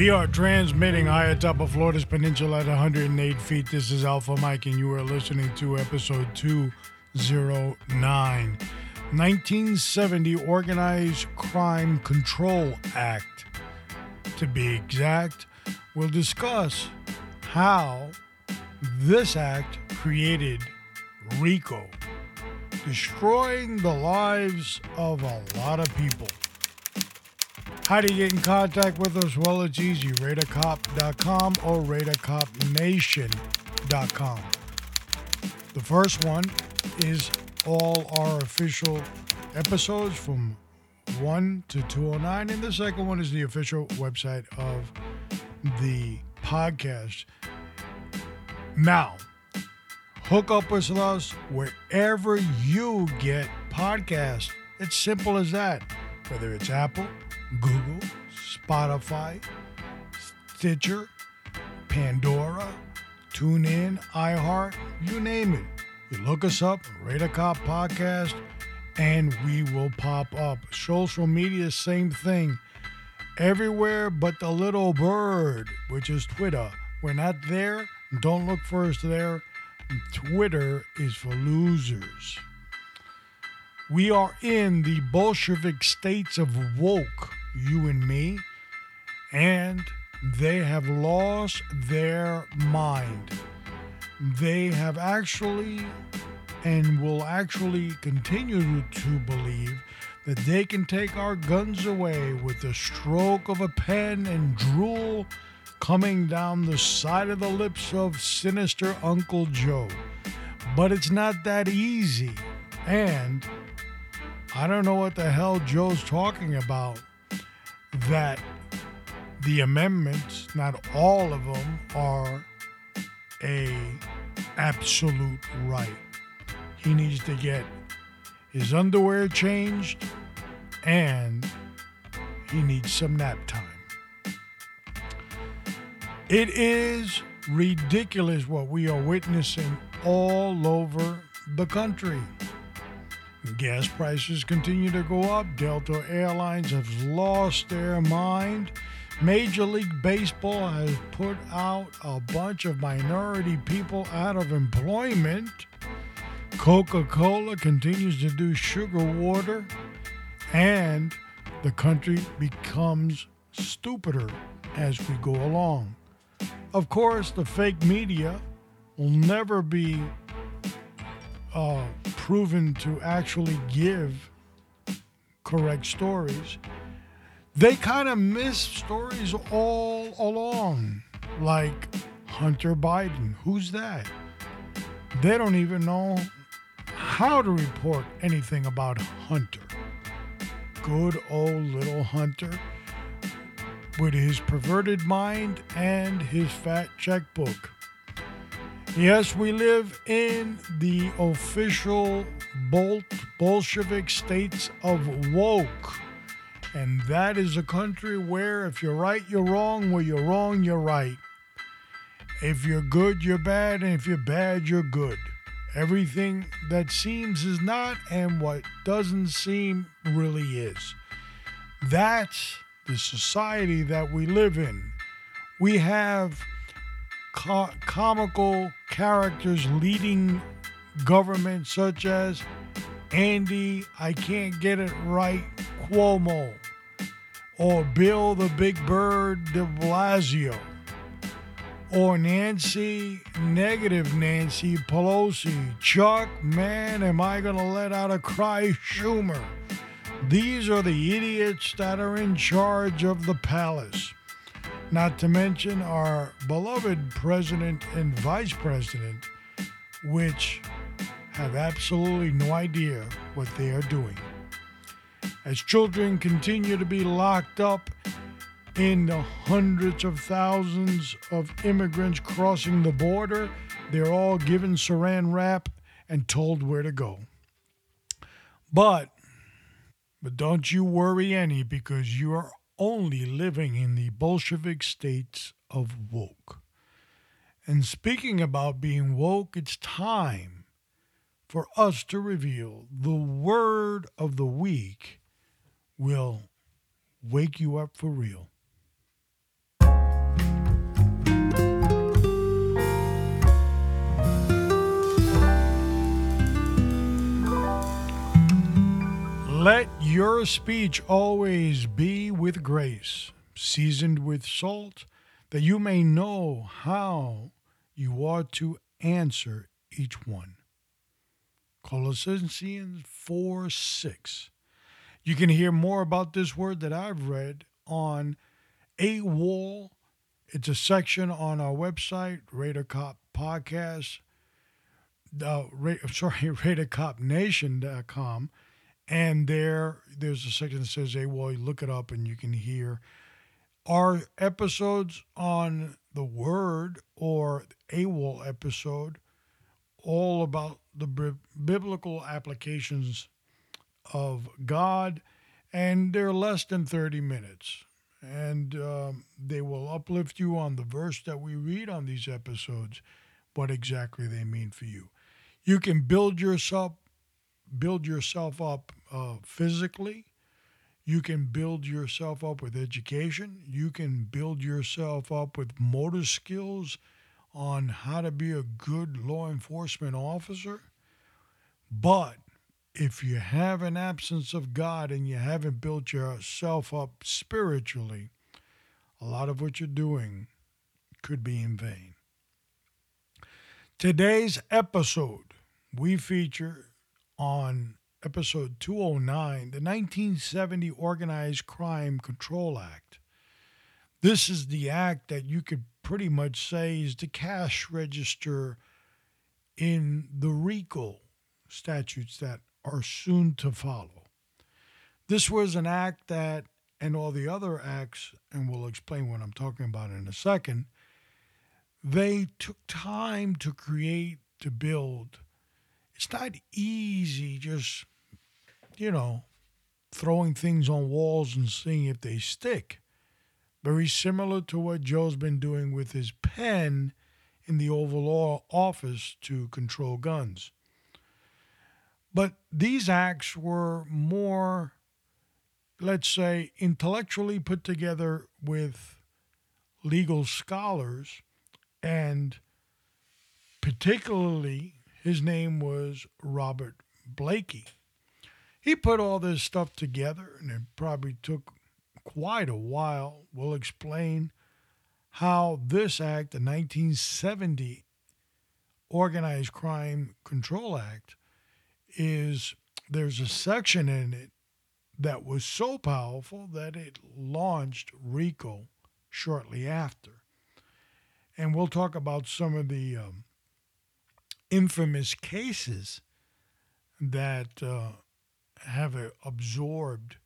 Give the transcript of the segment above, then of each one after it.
We are transmitting high atop of Florida's peninsula at 108 feet. This is Alpha Mike, and you are listening to episode 209. 1970 Organized Crime Control Act. To be exact, we'll discuss how this act created RICO, destroying the lives of a lot of people. How do you get in contact with us? Well, it's easy. RaiderCop.com or RaiderCopNation.com. The first one is all our official episodes from 1 to 209, and the second one is the official website of the podcast. Now, hook up with us wherever you get podcasts. It's simple as that. Whether it's Apple, Google, Spotify, Stitcher, Pandora, TuneIn, iHeart, you name it. You look us up, Raider Cop Podcast, and we will pop up. Social media, same thing. Everywhere but the little bird, which is Twitter. We're not there. Don't look for us there. Twitter is for losers. We are in the Bolshevik states of woke you and me, and they have lost their mind. They have actually and will actually continue to believe that they can take our guns away with the stroke of a pen and drool coming down the side of the lips of sinister Uncle Joe. But it's not that easy. And I don't know what the hell Joe's talking about that the amendments, not all of them, are a absolute right. He needs to get his underwear changed and he needs some nap time. It is ridiculous what we are witnessing all over the country. Gas prices continue to go up. Delta Airlines has lost their mind. Major League Baseball has put out a bunch of minority people out of employment. Coca Cola continues to do sugar water. And the country becomes stupider as we go along. Of course, the fake media will never be uh, proven to actually give correct stories, they kind of miss stories all along. Like Hunter Biden. Who's that? They don't even know how to report anything about Hunter. Good old little Hunter with his perverted mind and his fat checkbook. Yes, we live in the official Bol- Bolshevik states of woke. And that is a country where if you're right, you're wrong. Where you're wrong, you're right. If you're good, you're bad. And if you're bad, you're good. Everything that seems is not, and what doesn't seem really is. That's the society that we live in. We have co- comical characters leading government, such as Andy, I can't get it right, Cuomo, or Bill the Big Bird de Blasio, or Nancy, negative Nancy Pelosi, Chuck, man, am I going to let out a cry, Schumer. These are the idiots that are in charge of the palace not to mention our beloved president and vice president, which have absolutely no idea what they are doing. as children continue to be locked up in the hundreds of thousands of immigrants crossing the border. They're all given saran wrap and told where to go. But but don't you worry any because you are only living in the Bolshevik states of woke. And speaking about being woke, it's time for us to reveal the word of the week will wake you up for real. Let your speech always be with grace, seasoned with salt, that you may know how you ought to answer each one. Colossians 4 6. You can hear more about this word that I've read on A Wall. It's a section on our website, Raider Cop Podcast, uh, ra- sorry, RaiderCopNation.com. And there, there's a section that says A Wall. You look it up and you can hear our episodes on the Word or AWOL episode, all about the biblical applications of God, and they're less than 30 minutes. And um, they will uplift you on the verse that we read on these episodes, what exactly they mean for you. You can build yourself, build yourself up uh, physically. You can build yourself up with education. You can build yourself up with motor skills on how to be a good law enforcement officer. But if you have an absence of God and you haven't built yourself up spiritually, a lot of what you're doing could be in vain. Today's episode, we feature on episode 209, the 1970 Organized Crime Control Act. This is the act that you could pretty much say is the cash register in the RICO statutes that are soon to follow. This was an act that, and all the other acts, and we'll explain what I'm talking about in a second, they took time to create, to build. It's not easy just, you know, throwing things on walls and seeing if they stick. Very similar to what Joe's been doing with his pen in the Oval Office to control guns. But these acts were more, let's say, intellectually put together with legal scholars, and particularly his name was Robert Blakey. He put all this stuff together, and it probably took quite a while. We'll explain how this act, the 1970 Organized Crime Control Act, is there's a section in it that was so powerful that it launched RICO shortly after. And we'll talk about some of the um, infamous cases that uh, have absorbed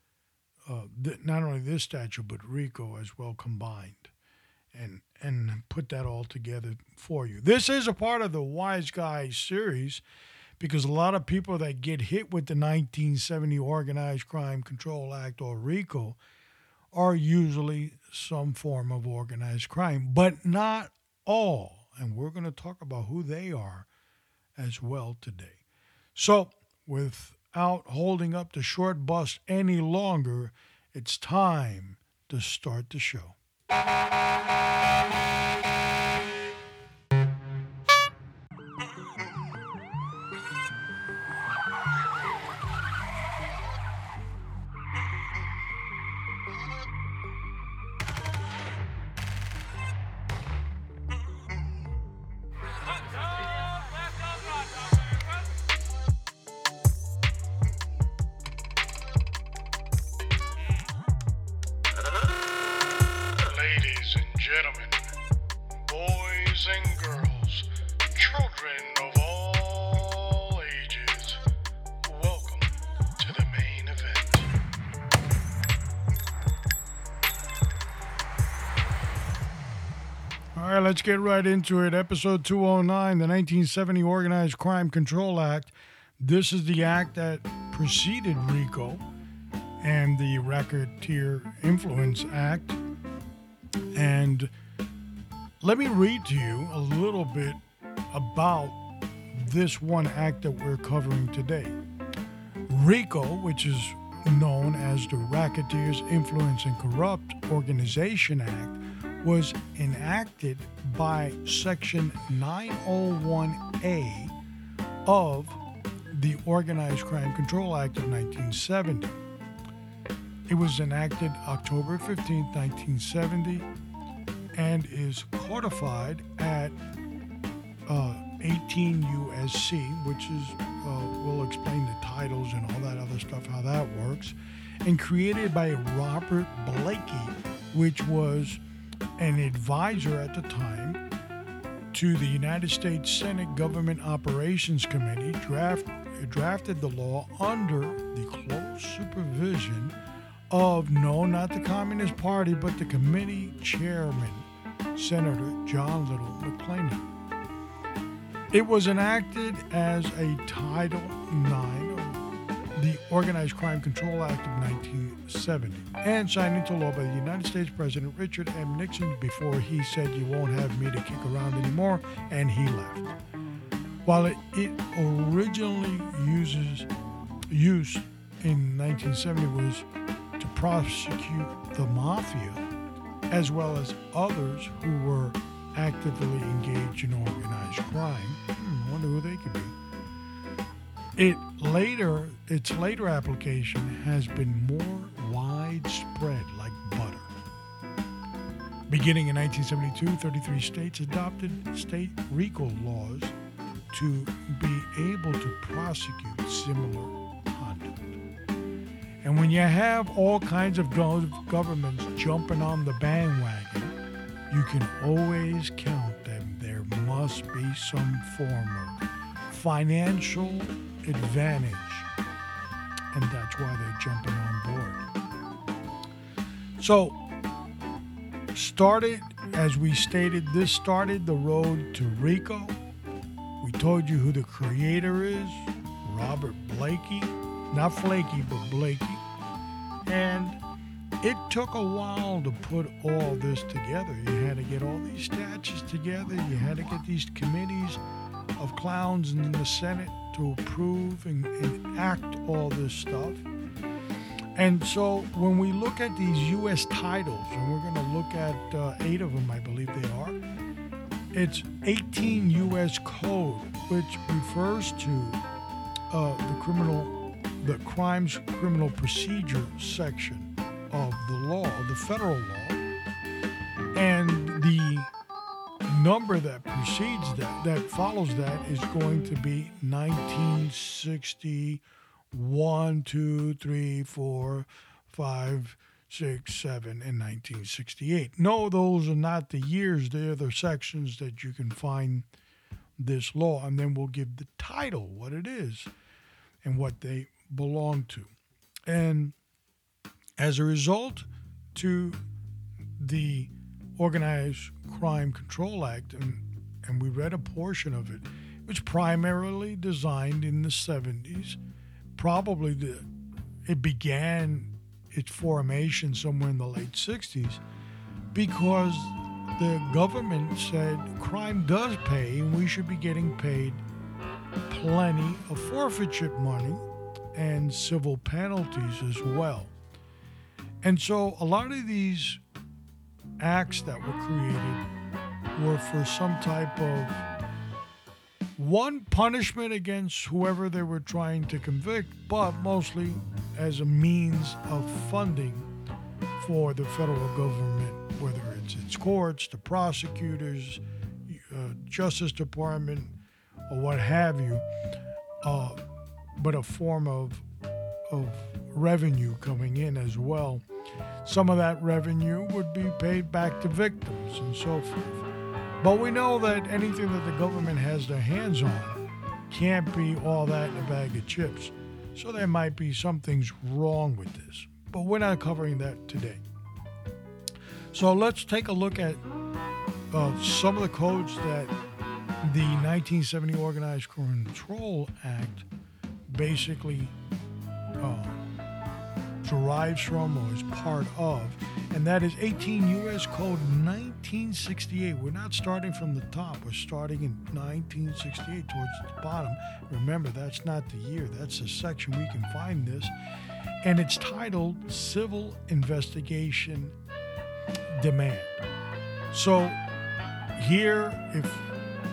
uh, th- not only this statute but RICO as well combined, and and put that all together for you. This is a part of the Wise Guys series because a lot of people that get hit with the 1970 Organized Crime Control Act or RICO are usually some form of organized crime, but not all. And we're going to talk about who they are as well today. So, without holding up the short bus any longer, it's time to start the show. Let's get right into it. Episode 209, the 1970 Organized Crime Control Act. This is the act that preceded RICO and the Racketeer Influence Act. And let me read to you a little bit about this one act that we're covering today. RICO, which is known as the Racketeers Influence and Corrupt Organization Act, was enacted by Section 901A of the Organized Crime Control Act of 1970. It was enacted October 15, 1970, and is codified at uh, 18 USC, which is, uh, we'll explain the titles and all that other stuff, how that works, and created by Robert Blakey, which was an advisor at the time to the United States Senate Government Operations Committee, draft, drafted the law under the close supervision of no, not the Communist Party, but the committee chairman, Senator John Little McClellan. It was enacted as a Title IX Organized Crime Control Act of 1970 and signed into law by the United States President Richard M. Nixon before he said, You won't have me to kick around anymore, and he left. While it, it originally uses use in 1970 was to prosecute the mafia as well as others who were actively engaged in organized crime. Hmm, wonder who they could be. It later, its later application has been more widespread, like butter. Beginning in 1972, 33 states adopted state RICO laws to be able to prosecute similar conduct. And when you have all kinds of governments jumping on the bandwagon, you can always count them. There must be some form of financial advantage. And that's why they're jumping on board. So, started, as we stated, this started the road to RICO. We told you who the creator is Robert Blakey. Not Flaky, but Blakey. And it took a while to put all this together. You had to get all these statutes together, you had to get these committees of clowns in the Senate to approve and, and act all this stuff. And so when we look at these U.S. titles, and we're going to look at uh, eight of them, I believe they are, it's 18 U.S. Code, which refers to uh, the criminal, the crimes criminal procedure section of the law, the federal law, and number that precedes that, that follows that, is going to be 1960, 1, 2, 3, 4, 5, 6, 7, and 1968. No, those are not the years. They're the sections that you can find this law. And then we'll give the title, what it is, and what they belong to. And as a result, to the Organized Crime Control Act, and, and we read a portion of it. It was primarily designed in the 70s. Probably the, it began its formation somewhere in the late 60s because the government said crime does pay and we should be getting paid plenty of forfeiture money and civil penalties as well. And so a lot of these acts that were created were for some type of one punishment against whoever they were trying to convict, but mostly as a means of funding for the federal government, whether it's its courts, the prosecutors, uh, Justice Department, or what have you, uh, but a form of of revenue coming in as well. Some of that revenue would be paid back to victims and so forth. But we know that anything that the government has their hands on can't be all that in a bag of chips. So there might be some things wrong with this. But we're not covering that today. So let's take a look at uh, some of the codes that the 1970 Organized Control Act basically uh, derives from or is part of, and that is 18 U.S. Code 1968. We're not starting from the top, we're starting in 1968 towards the bottom. Remember, that's not the year, that's the section we can find this. And it's titled Civil Investigation Demand. So here, if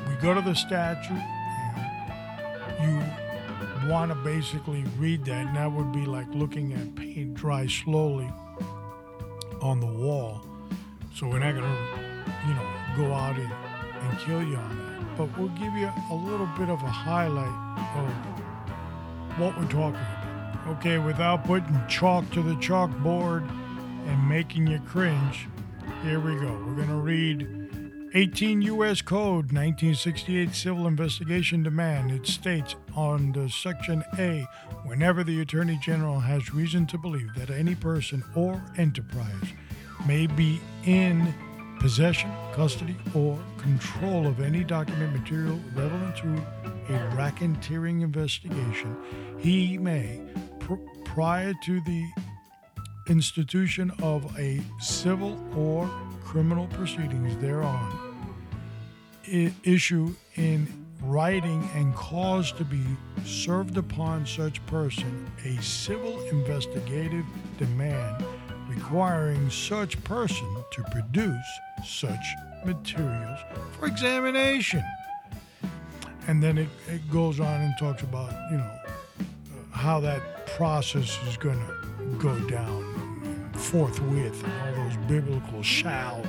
we go to the statute you want to basically read that, and that would be like looking at paint dry slowly on the wall. So we're not going to, you know, go out and, and kill you on that. But we'll give you a little bit of a highlight of what we're talking about. Okay, without putting chalk to the chalkboard and making you cringe, here we go. We're going to read 18 U.S. Code 1968 Civil Investigation Demand. It states on the Section A whenever the Attorney General has reason to believe that any person or enterprise may be in possession, custody, or control of any document material relevant to a racketeering investigation, he may, pr- prior to the institution of a civil or criminal proceedings thereon issue in writing and cause to be served upon such person a civil investigative demand requiring such person to produce such materials for examination. And then it, it goes on and talks about, you know, uh, how that process is going to go down forthwith all those biblical shall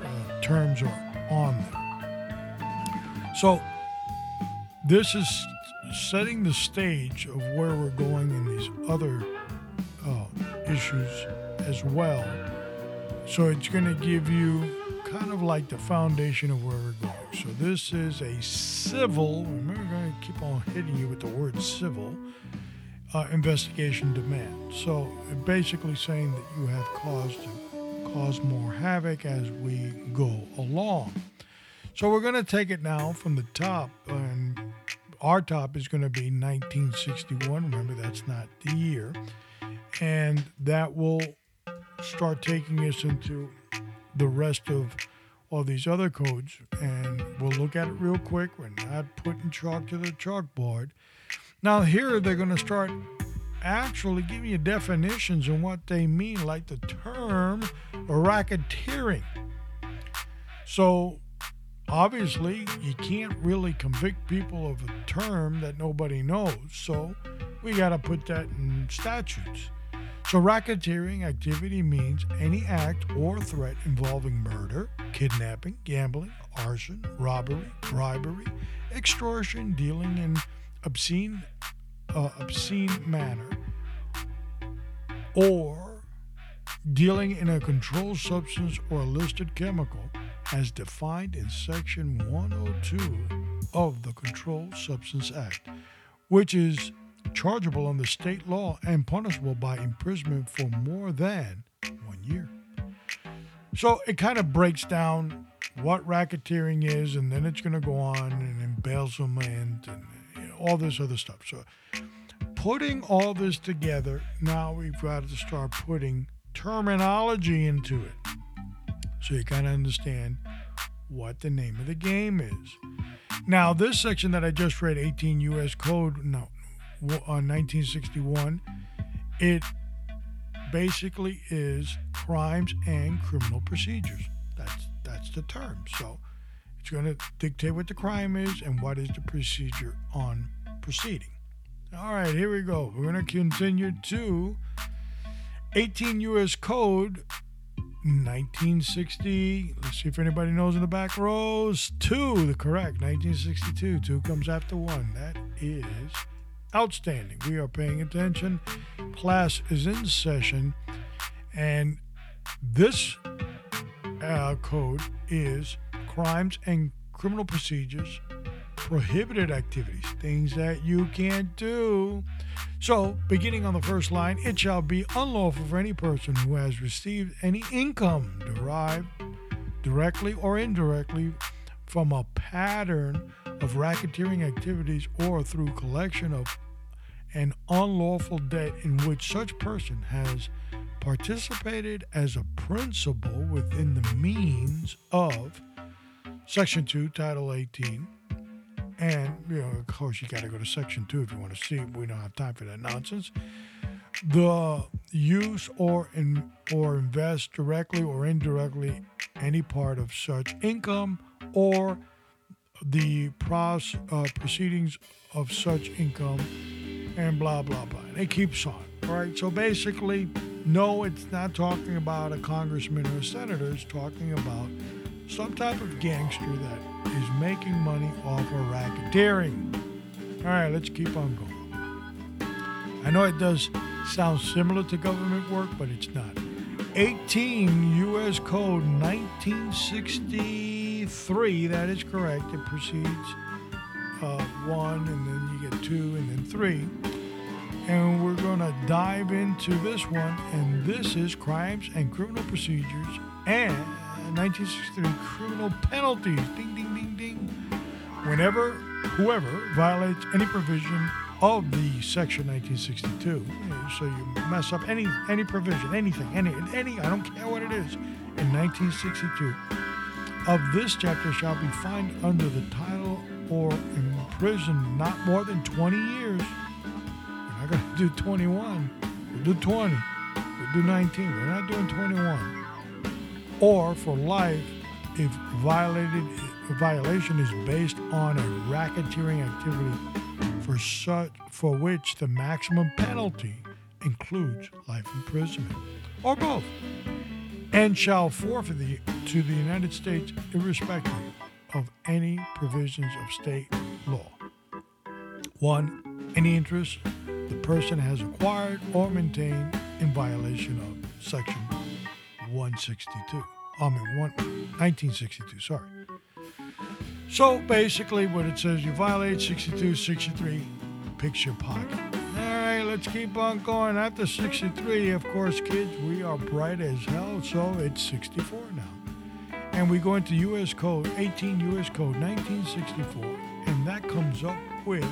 uh, terms are on them. So this is setting the stage of where we're going in these other uh, issues as well. So it's going to give you kind of like the foundation of where we're going. So this is a civil, remember, we're going to keep on hitting you with the word civil uh, investigation demand. So basically saying that you have cause to cause more havoc as we go along. So we're going to take it now from the top, and our top is going to be 1961. Remember, that's not the year. And that will start taking us into the rest of all these other codes. And we'll look at it real quick. We're not putting chalk to the chalkboard. Now, here they're going to start actually giving you definitions and what they mean, like the term racketeering. So, obviously, you can't really convict people of a term that nobody knows. So, we got to put that in statutes. So, racketeering activity means any act or threat involving murder, kidnapping, gambling, arson, robbery, bribery, extortion, dealing in obscene, uh, obscene manner, or dealing in a controlled substance or a listed chemical as defined in Section 102 of the Controlled Substance Act, which is chargeable under state law and punishable by imprisonment for more than one year. So it kind of breaks down what racketeering is, and then it's going to go on and embezzlement and all this other stuff. So, putting all this together, now we've got to start putting terminology into it. So you kind of understand what the name of the game is. Now, this section that I just read, 18 U.S. Code, no, on 1961, uh, it basically is crimes and criminal procedures. That's that's the term. So it's going to dictate what the crime is and what is the procedure on proceeding. All right, here we go. We're going to continue to 18 U.S. Code 1960. Let's see if anybody knows in the back rows. Two, the correct. 1962. Two comes after one. That is outstanding. We are paying attention. Class is in session. And this uh, code is crimes and criminal procedures, prohibited activities, things that you can't do. So, beginning on the first line, it shall be unlawful for any person who has received any income derived directly or indirectly from a pattern of racketeering activities or through collection of an unlawful debt in which such person has participated as a principal within the means of Section 2, Title 18. And, you know, of course, you got to go to Section 2 if you want to see. We don't have time for that nonsense. The use or in, or invest directly or indirectly any part of such income or the pros, uh, proceedings of such income and blah blah blah. And it keeps on. All right. So basically, no, it's not talking about a congressman or a senator. It's talking about some type of gangster that is making money off of racketeering. All right, let's keep on going. I know it does sound similar to government work, but it's not. 18 U.S. Code 1963, that is correct. It precedes uh, one, and then you get two, and then three. And we're going to dive into this one, and this is Crimes and Criminal Procedures and 1963 Criminal Penalties. Ding, ding, ding, ding. Whenever, whoever violates any provision of the Section 1962, so you mess up any any provision, anything, any, any, I don't care what it is, in 1962, of this chapter shall be fined under the title or imprisoned not more than 20 years. We're not going to do 21. We'll do 20. We'll do 19. We're not doing 21. Or for life if violated violation is based on a racketeering activity for such for which the maximum penalty includes life imprisonment or both and shall forfeit the, to the United States irrespective of any provisions of state law. 1. Any interest the person has acquired or maintained in violation of Section 162. I mean, one, 1962, sorry. So basically, what it says, you violate 62, 63, picks your pocket. All right, let's keep on going. After 63, of course, kids, we are bright as hell, so it's 64 now and we go into U.S. Code 18 U.S. Code 1964, and that comes up with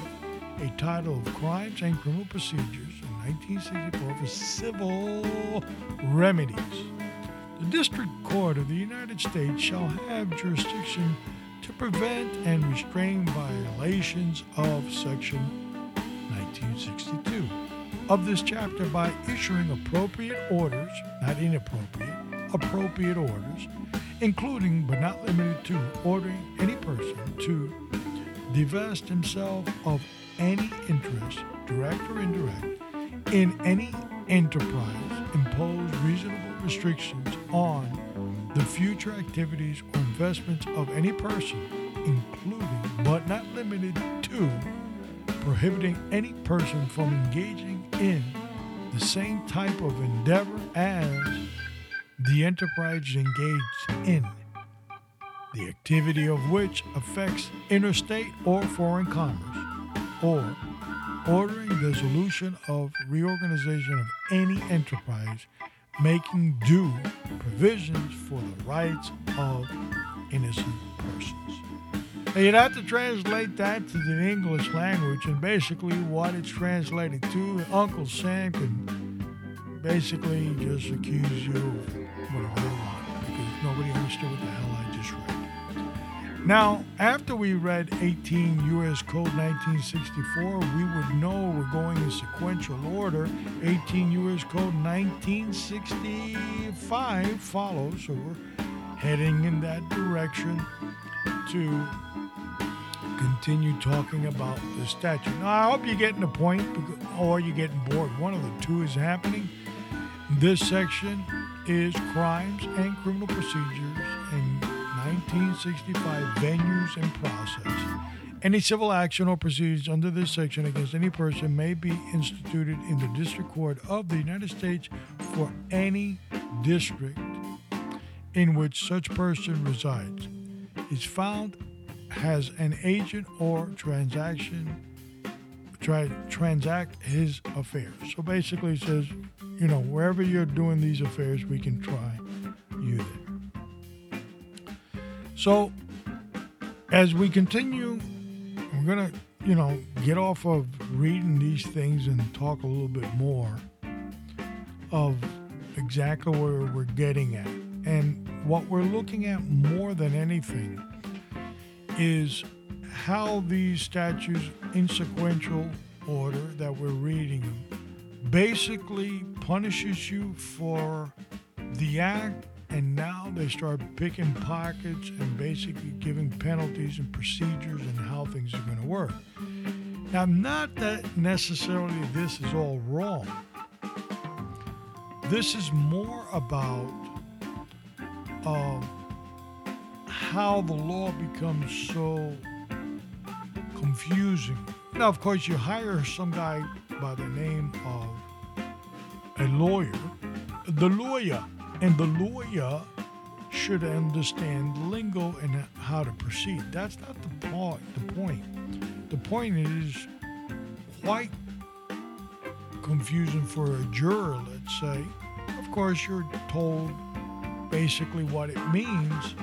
a title of Crimes and Criminal Procedures in 1964 for civil remedies. The District Court of the United States shall have jurisdiction to prevent and restrain violations of Section 1962 of this chapter by issuing appropriate orders, not inappropriate, appropriate orders including but not limited to ordering any person to divest himself of any interest, direct or indirect, in any enterprise, impose reasonable restrictions on the future activities or investments of any person, including but not limited to prohibiting any person from engaging in the same type of endeavor as the enterprise engaged in, the activity of which affects interstate or foreign commerce, or ordering the solution of reorganization of any enterprise making due provisions for the rights of innocent persons. Now you'd have to translate that to the English language, and basically what it's translated to, Uncle Sam can basically just accuse you of whatever they want because nobody understood what the hell I just read. Now, after we read 18 U.S. Code 1964, we would know we're going in sequential order. 18 U.S. Code 1965 follows, so we're heading in that direction to continue talking about the statute. Now, I hope you're getting the point, or you're getting bored. One of the two is happening. This section is Crimes and Criminal Procedures 1965 Venues and Process. Any civil action or proceedings under this section against any person may be instituted in the District Court of the United States for any district in which such person resides, is found, has an agent or transaction try transact his affairs. So basically, it says you know, wherever you're doing these affairs, we can try you there. So, as we continue, we're going to, you know, get off of reading these things and talk a little bit more of exactly where we're getting at. And what we're looking at more than anything is how these statues in sequential order that we're reading them basically punishes you for the act and now they start picking pockets and basically giving penalties and procedures and how things are going to work. Now, not that necessarily this is all wrong. This is more about uh, how the law becomes so confusing. Now, of course, you hire some guy by the name of a lawyer, the lawyer, and the lawyer should understand lingo and how to proceed. That's not the point. The point. The point is quite confusing for a juror. Let's say. Of course, you're told basically what it means,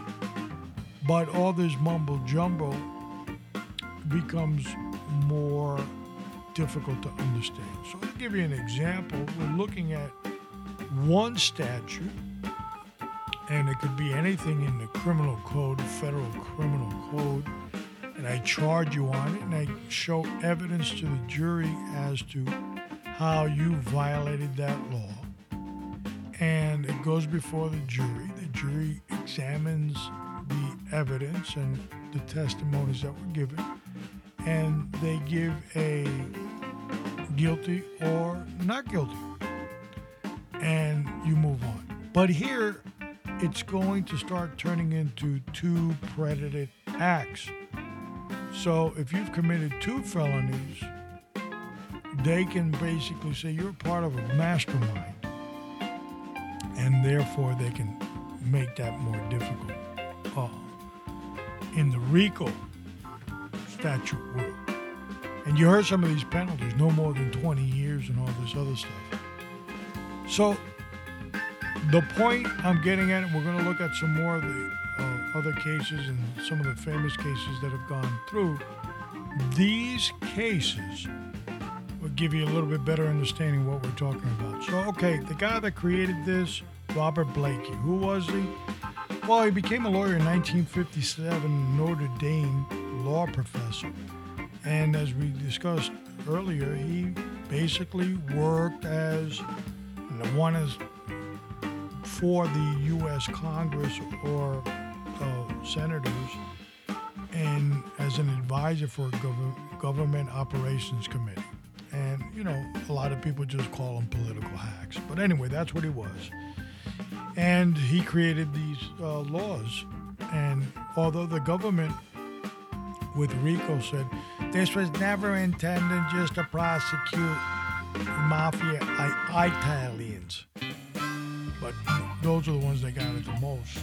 but all this mumbo jumbo becomes more difficult to understand. So, to give you an example, we're looking at one statute, and it could be anything in the criminal code, federal criminal code, and I charge you on it, and I show evidence to the jury as to how you violated that law and it goes before the jury. The jury examines the evidence and the testimonies that were given, and they give a guilty or not guilty, and you move on. But here, it's going to start turning into two predicate acts. So if you've committed two felonies, they can basically say you're part of a mastermind and therefore they can make that more difficult. Uh, in the RICO statute world, and you heard some of these penalties, no more than 20 years and all this other stuff. So, the point I'm getting at, and we're going to look at some more of the uh, other cases and some of the famous cases that have gone through. These cases will give you a little bit better understanding what we're talking about. So, okay, the guy that created this, Robert Blakey, who was he? Well, he became a lawyer in 1957, Notre Dame law professor. And as we discussed earlier, he basically worked as the one as for the U.S. Congress or uh, senators and as an advisor for gov- government operations committee. And, you know, a lot of people just call them political hacks. But anyway, that's what he was. And he created these uh, laws. And although the government with RICO said this was never intended just to prosecute mafia Italians. But those are the ones that got it the most, so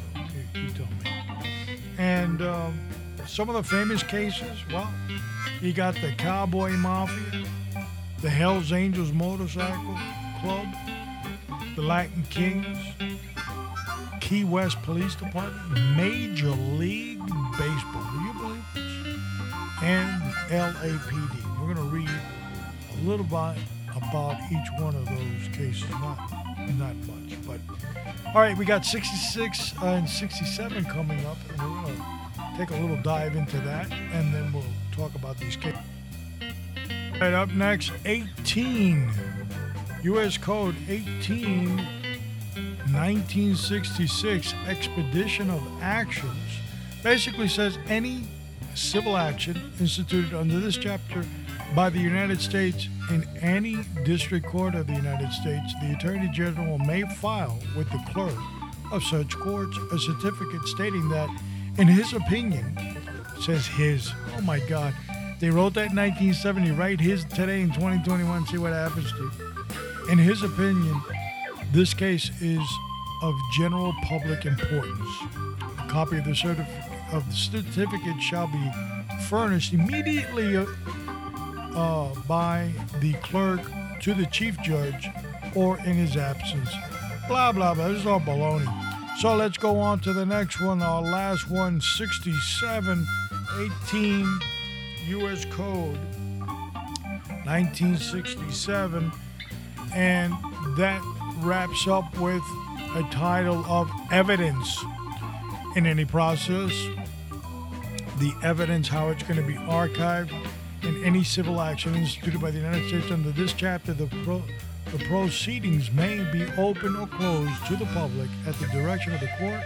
you, you tell me. And um, some of the famous cases, well, you got the Cowboy Mafia, the Hells Angels Motorcycle Club, the Latin Kings, Key West Police Department, Major League Baseball. Do you believe this? And LAPD. We're going to read a little bit about each one of those cases. Not, not much, but all right. We got 66 uh, and 67 coming up, and we're to take a little dive into that, and then we'll talk about these cases. Right up next, 18. U.S. Code 18, 1966, Expedition of Actions, basically says any civil action instituted under this chapter by the United States in any district court of the United States, the Attorney General may file with the clerk of such courts a certificate stating that, in his opinion, says his, oh my God, they wrote that in 1970. Write his today in 2021. See what happens to. you. In his opinion, this case is of general public importance. A copy of the, certif- of the certificate shall be furnished immediately uh, uh, by the clerk to the chief judge or in his absence. Blah, blah, blah. This is all baloney. So let's go on to the next one. Our last one 6718 U.S. Code 1967. And that wraps up with a title of evidence in any process. The evidence, how it's going to be archived in any civil action instituted by the United States under this chapter. The pro- the proceedings may be open or closed to the public at the direction of the court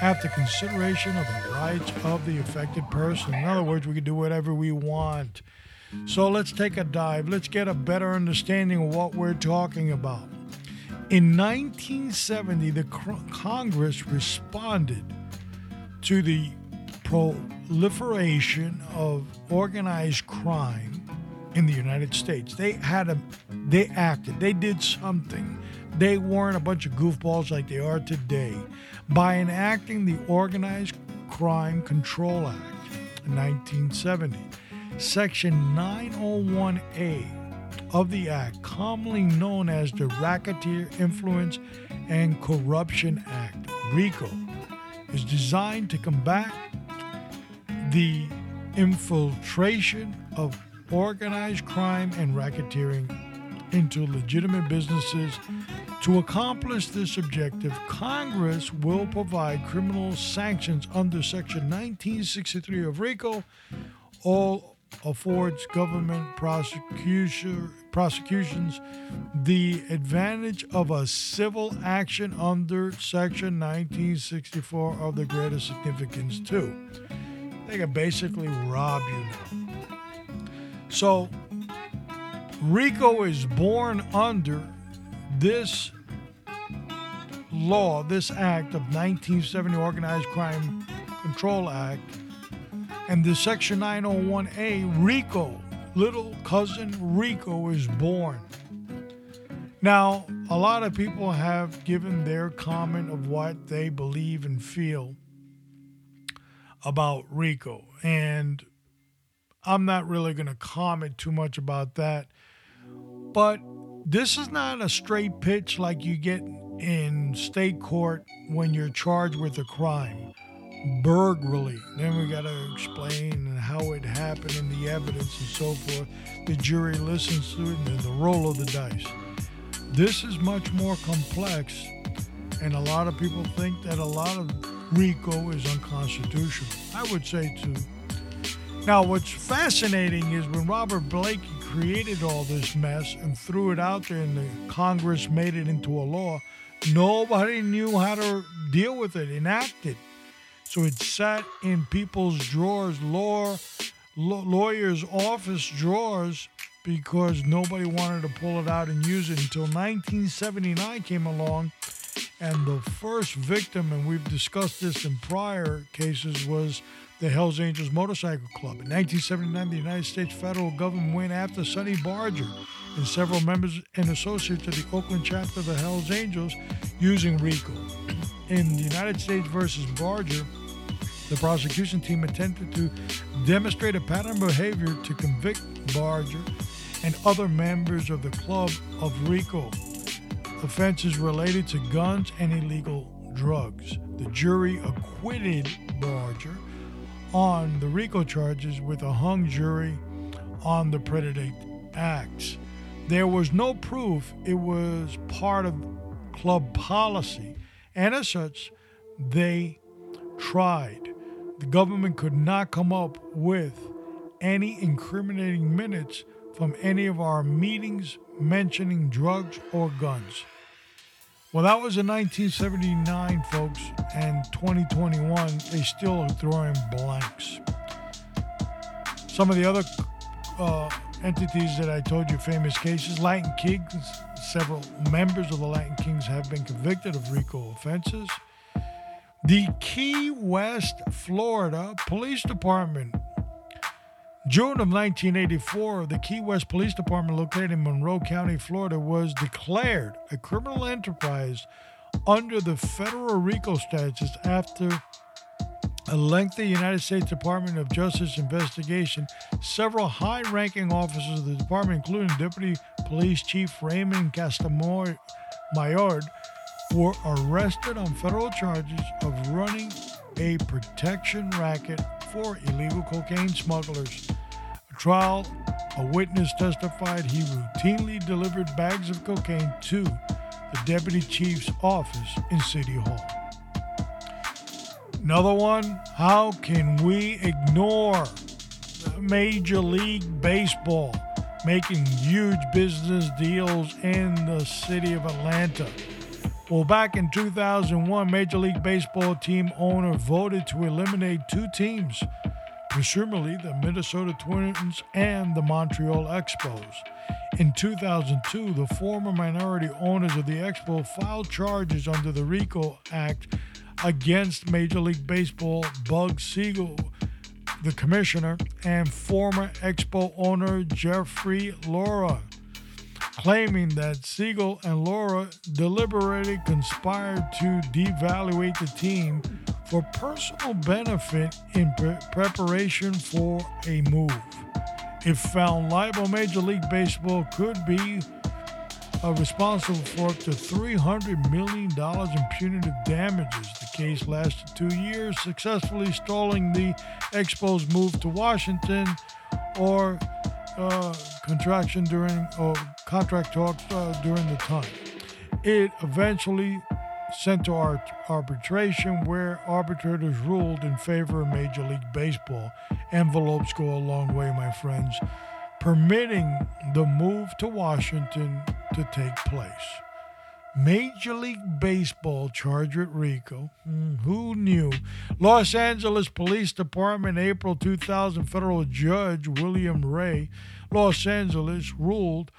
after consideration of the rights of the affected person. In other words, we can do whatever we want. So let's take a dive. Let's get a better understanding of what we're talking about. In 1970, the Congress responded to the proliferation of organized crime in the United States. They had a, they acted, they did something. They weren't a bunch of goofballs like they are today. By enacting the Organized Crime Control Act in 1970, Section 901A of the Act, commonly known as the Racketeer Influence and Corruption Act, RICO, is designed to combat the infiltration of organized crime and racketeering into legitimate businesses. To accomplish this objective, Congress will provide criminal sanctions under Section 1963 of RICO. All affords government prosecution, prosecutions the advantage of a civil action under Section 1964 of the greatest significance, too. They can basically rob you now. So, RICO is born under this law, this act of 1970 Organized Crime Control Act, and the Section 901A, RICO, little cousin RICO, is born. Now, a lot of people have given their comment of what they believe and feel about RICO. And I'm not really going to comment too much about that. But this is not a straight pitch like you get in state court when you're charged with a crime. Burglary. Then we got to explain how it happened and the evidence and so forth. The jury listens to it and the roll of the dice. This is much more complex, and a lot of people think that a lot of RICO is unconstitutional. I would say too now, what's fascinating is when Robert Blakey created all this mess and threw it out there and the Congress made it into a law, nobody knew how to deal with it, enact it. So it sat in people's drawers, law, lawyers' office drawers, because nobody wanted to pull it out and use it until 1979 came along. And the first victim, and we've discussed this in prior cases, was the Hells Angels Motorcycle Club. In 1979, the United States federal government went after Sonny Barger and several members and associates of the Oakland chapter of the Hells Angels using RICO. In the United States versus Barger, the prosecution team attempted to demonstrate a pattern of behavior to convict Barger and other members of the club of RICO offenses related to guns and illegal drugs. The jury acquitted Barger on the RICO charges with a hung jury on the predicate acts. There was no proof it was part of club policy, and as such, they tried. The government could not come up with any incriminating minutes from any of our meetings mentioning drugs or guns. Well, that was in 1979, folks, and 2021, they still are throwing blanks. Some of the other uh, entities that I told you, famous cases, Latin Kings, several members of the Latin Kings have been convicted of RICO offenses. The Key West, Florida Police Department June of 1984, the Key West Police Department, located in Monroe County, Florida, was declared a criminal enterprise under the federal RICO statutes after a lengthy United States Department of Justice investigation. Several high ranking officers of the department, including Deputy Police Chief Raymond Casamayor, Mayard, were arrested on federal charges of running a protection racket for illegal cocaine smugglers. Trial, a witness testified he routinely delivered bags of cocaine to the deputy chief's office in City Hall. Another one, how can we ignore Major League Baseball making huge business deals in the city of Atlanta? Well, back in 2001, Major League Baseball team owner voted to eliminate two teams, presumably the Minnesota Twins and the Montreal Expos. In 2002, the former minority owners of the Expo filed charges under the RICO Act against Major League Baseball Bud Selig, the commissioner, and former Expo owner Jeffrey Loria claiming that Selig and Loria deliberately conspired to devaluate the team for personal benefit in pre- preparation for a move. If found liable, Major League Baseball could be uh, responsible for up to $300 million in punitive damages. The case lasted two years, successfully stalling the Expos move to Washington or uh, contraction during contract talks uh, during the time. It eventually sent to art- arbitration, where arbitrators ruled in favor of Major League Baseball. Envelopes go a long way, my friends, permitting the move to Washington to take place. Major League Baseball charged with RICO. Hmm, who knew? Los Angeles Police Department, April 2000, federal judge William Rea, Los Angeles, ruled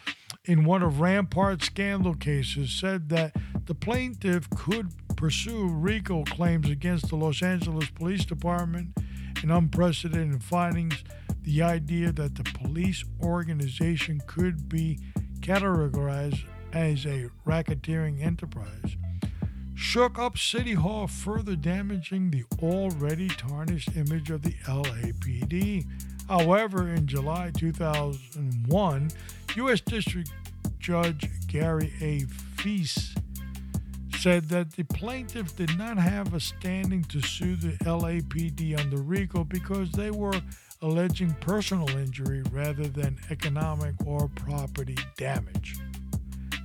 in one of Rampart's scandal cases, said that the plaintiff could pursue RICO claims against the Los Angeles Police Department in unprecedented findings. The idea that the police organization could be categorized as a racketeering enterprise shook up City Hall, further damaging the already tarnished image of the LAPD. However, in July 2001, U.S. District Judge Gary A. Feess said that the plaintiff did not have a standing to sue the LAPD under RICO because they were alleging personal injury rather than economic or property damage.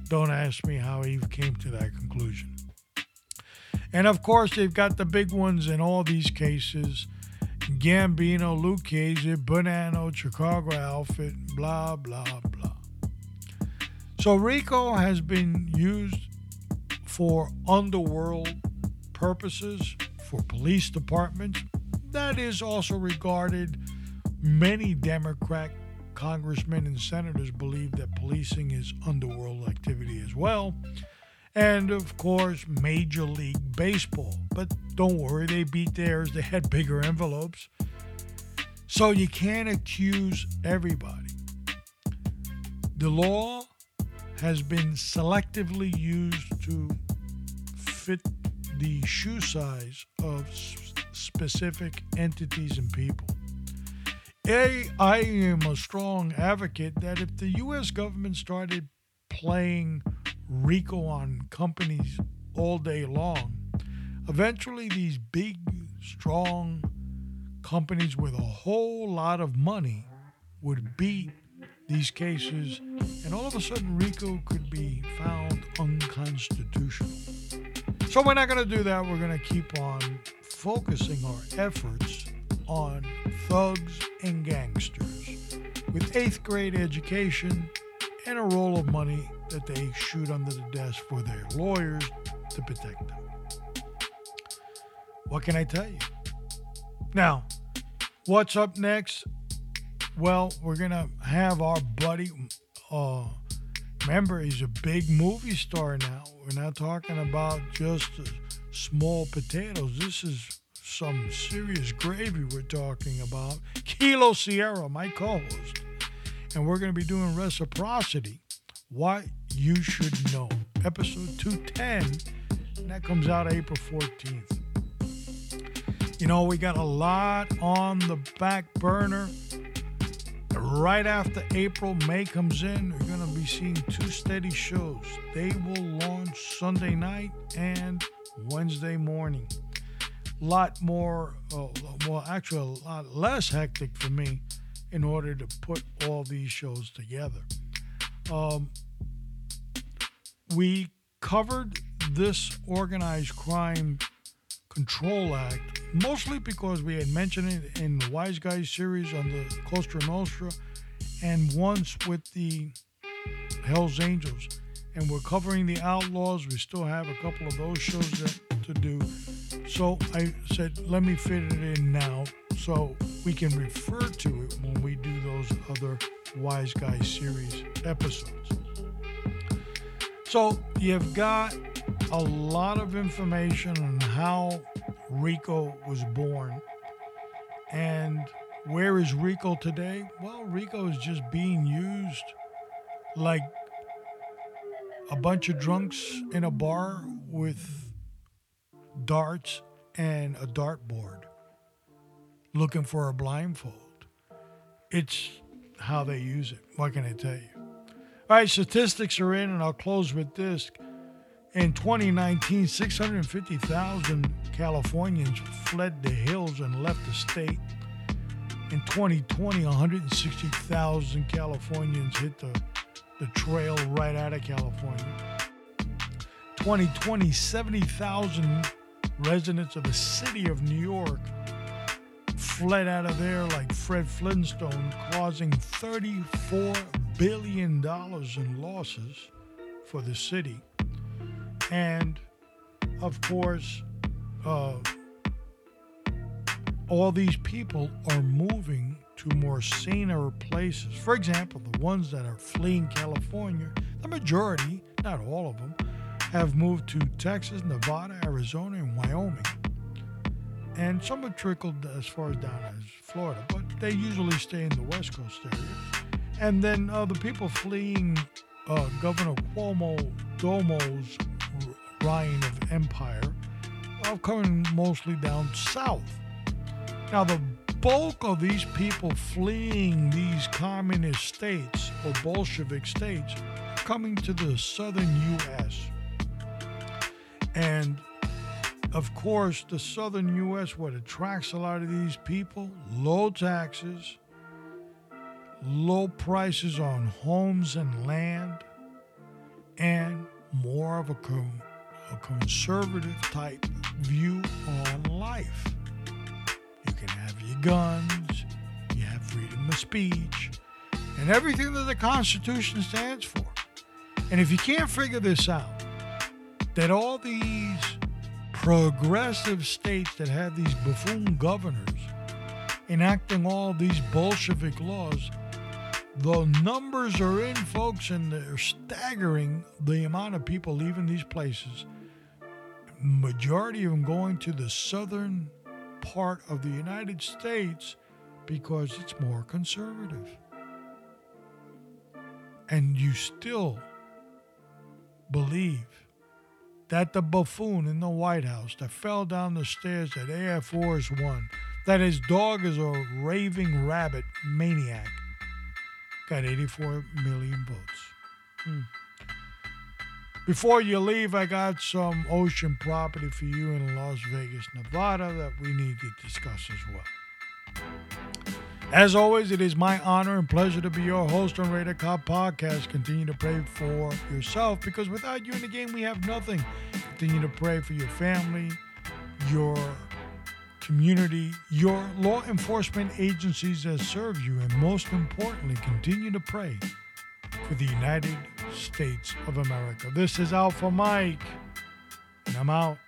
Don't ask me how he came to that conclusion. And of course, they've got the big ones in all these cases Gambino, Lucchese, Bonanno, Chicago Outfit, blah, blah, blah. So RICO has been used for underworld purposes, for police departments. That is also regarded, many Democrat congressmen and senators believe that policing is underworld activity as well. And of course, Major League Baseball. But don't worry, they beat theirs. They had bigger envelopes. So you can't accuse everybody. The law has been selectively used to fit the shoe size of specific entities and people. A, I am a strong advocate that if the U.S. government started playing RICO on companies all day long, eventually these big, strong companies with a whole lot of money would beat these cases, and all of a sudden RICO could be found unconstitutional. So we're not going to do that. We're going to keep on focusing our efforts on thugs and gangsters with eighth grade education and a roll of money that they shoot under the desk for their lawyers to protect them. What can I tell you? Now, what's up next? Well, we're to have our buddy. Uh, remember, he's a big movie star now. We're not talking about just small potatoes. This is some serious gravy we're talking about. Kilo Sierra, my co host. And we're to be doing reciprocity. What you should know. Episode 210. And that comes out April 14th. You know, we got a lot on the back burner. Right after April, May comes in, we're going to be seeing two steady shows. They will launch Sunday night and Wednesday morning. A lot more, uh, well, actually, a lot less hectic for me in order to put all these shows together. Um, we covered this organized crime control act mostly because we had mentioned it in the Wise Guys series on the Costa Nostra and once with the Hells Angels. And we're covering the Outlaws. We still have a couple of those shows to do. So I said, let me fit it in now so we can refer to it when we do those other Wise Guys series episodes. So you've got a lot of information on how Rico was born. And where is Rico today? Well, Rico is just being used like a bunch of drunks in a bar with darts and a dartboard looking for a blindfold. It's how they use it. What can I tell you? All right, statistics are in, and I'll close with this. In 2019, 650,000 Californians fled the hills and left the state. In 2020, 160,000 Californians hit the, the trail right out of California. 2020, 70,000 residents of the city of New York fled out of there like Fred Flintstone, causing $34 billion in losses for the city. And of course, uh, all these people are moving to more saner places. For example, the ones that are fleeing California, the majority, not all of them, have moved to Texas, Nevada, Arizona, and Wyoming. And some have trickled as far down as Florida, but they usually stay in the West Coast area. And then uh, the people fleeing uh, Governor Cuomo Domo's reign of empire coming mostly down south. Now, the bulk of these people fleeing these communist states or Bolshevik states coming to the southern U.S. And of course, the southern U.S., what attracts a lot of these people? Low taxes, low prices on homes and land, and more of a, con- a conservative type view on life. You can have your guns, you have freedom of speech, and everything that the Constitution stands for. And if you can't figure this out, that all these progressive states that have these buffoon governors enacting all these Bolshevik laws, the numbers are in, folks, and they're staggering the amount of people leaving these places. Majority of them going to the southern part of the United States because it's more conservative. And you still believe that the buffoon in the White House that fell down the stairs at Air Force One, that his dog is a raving rabbit maniac, got 84 million votes. Hmm. Before you leave, I got some ocean property for you in Las Vegas, Nevada that we need to discuss as well. As always, it is my honor and pleasure to be your host on Raider Cop Podcast. Continue to pray for yourself because without you in the game, we have nothing. Continue to pray for your family, your community, your law enforcement agencies that serve you, and most importantly, continue to pray for the United States of America. This is Alpha Mike, and I'm out.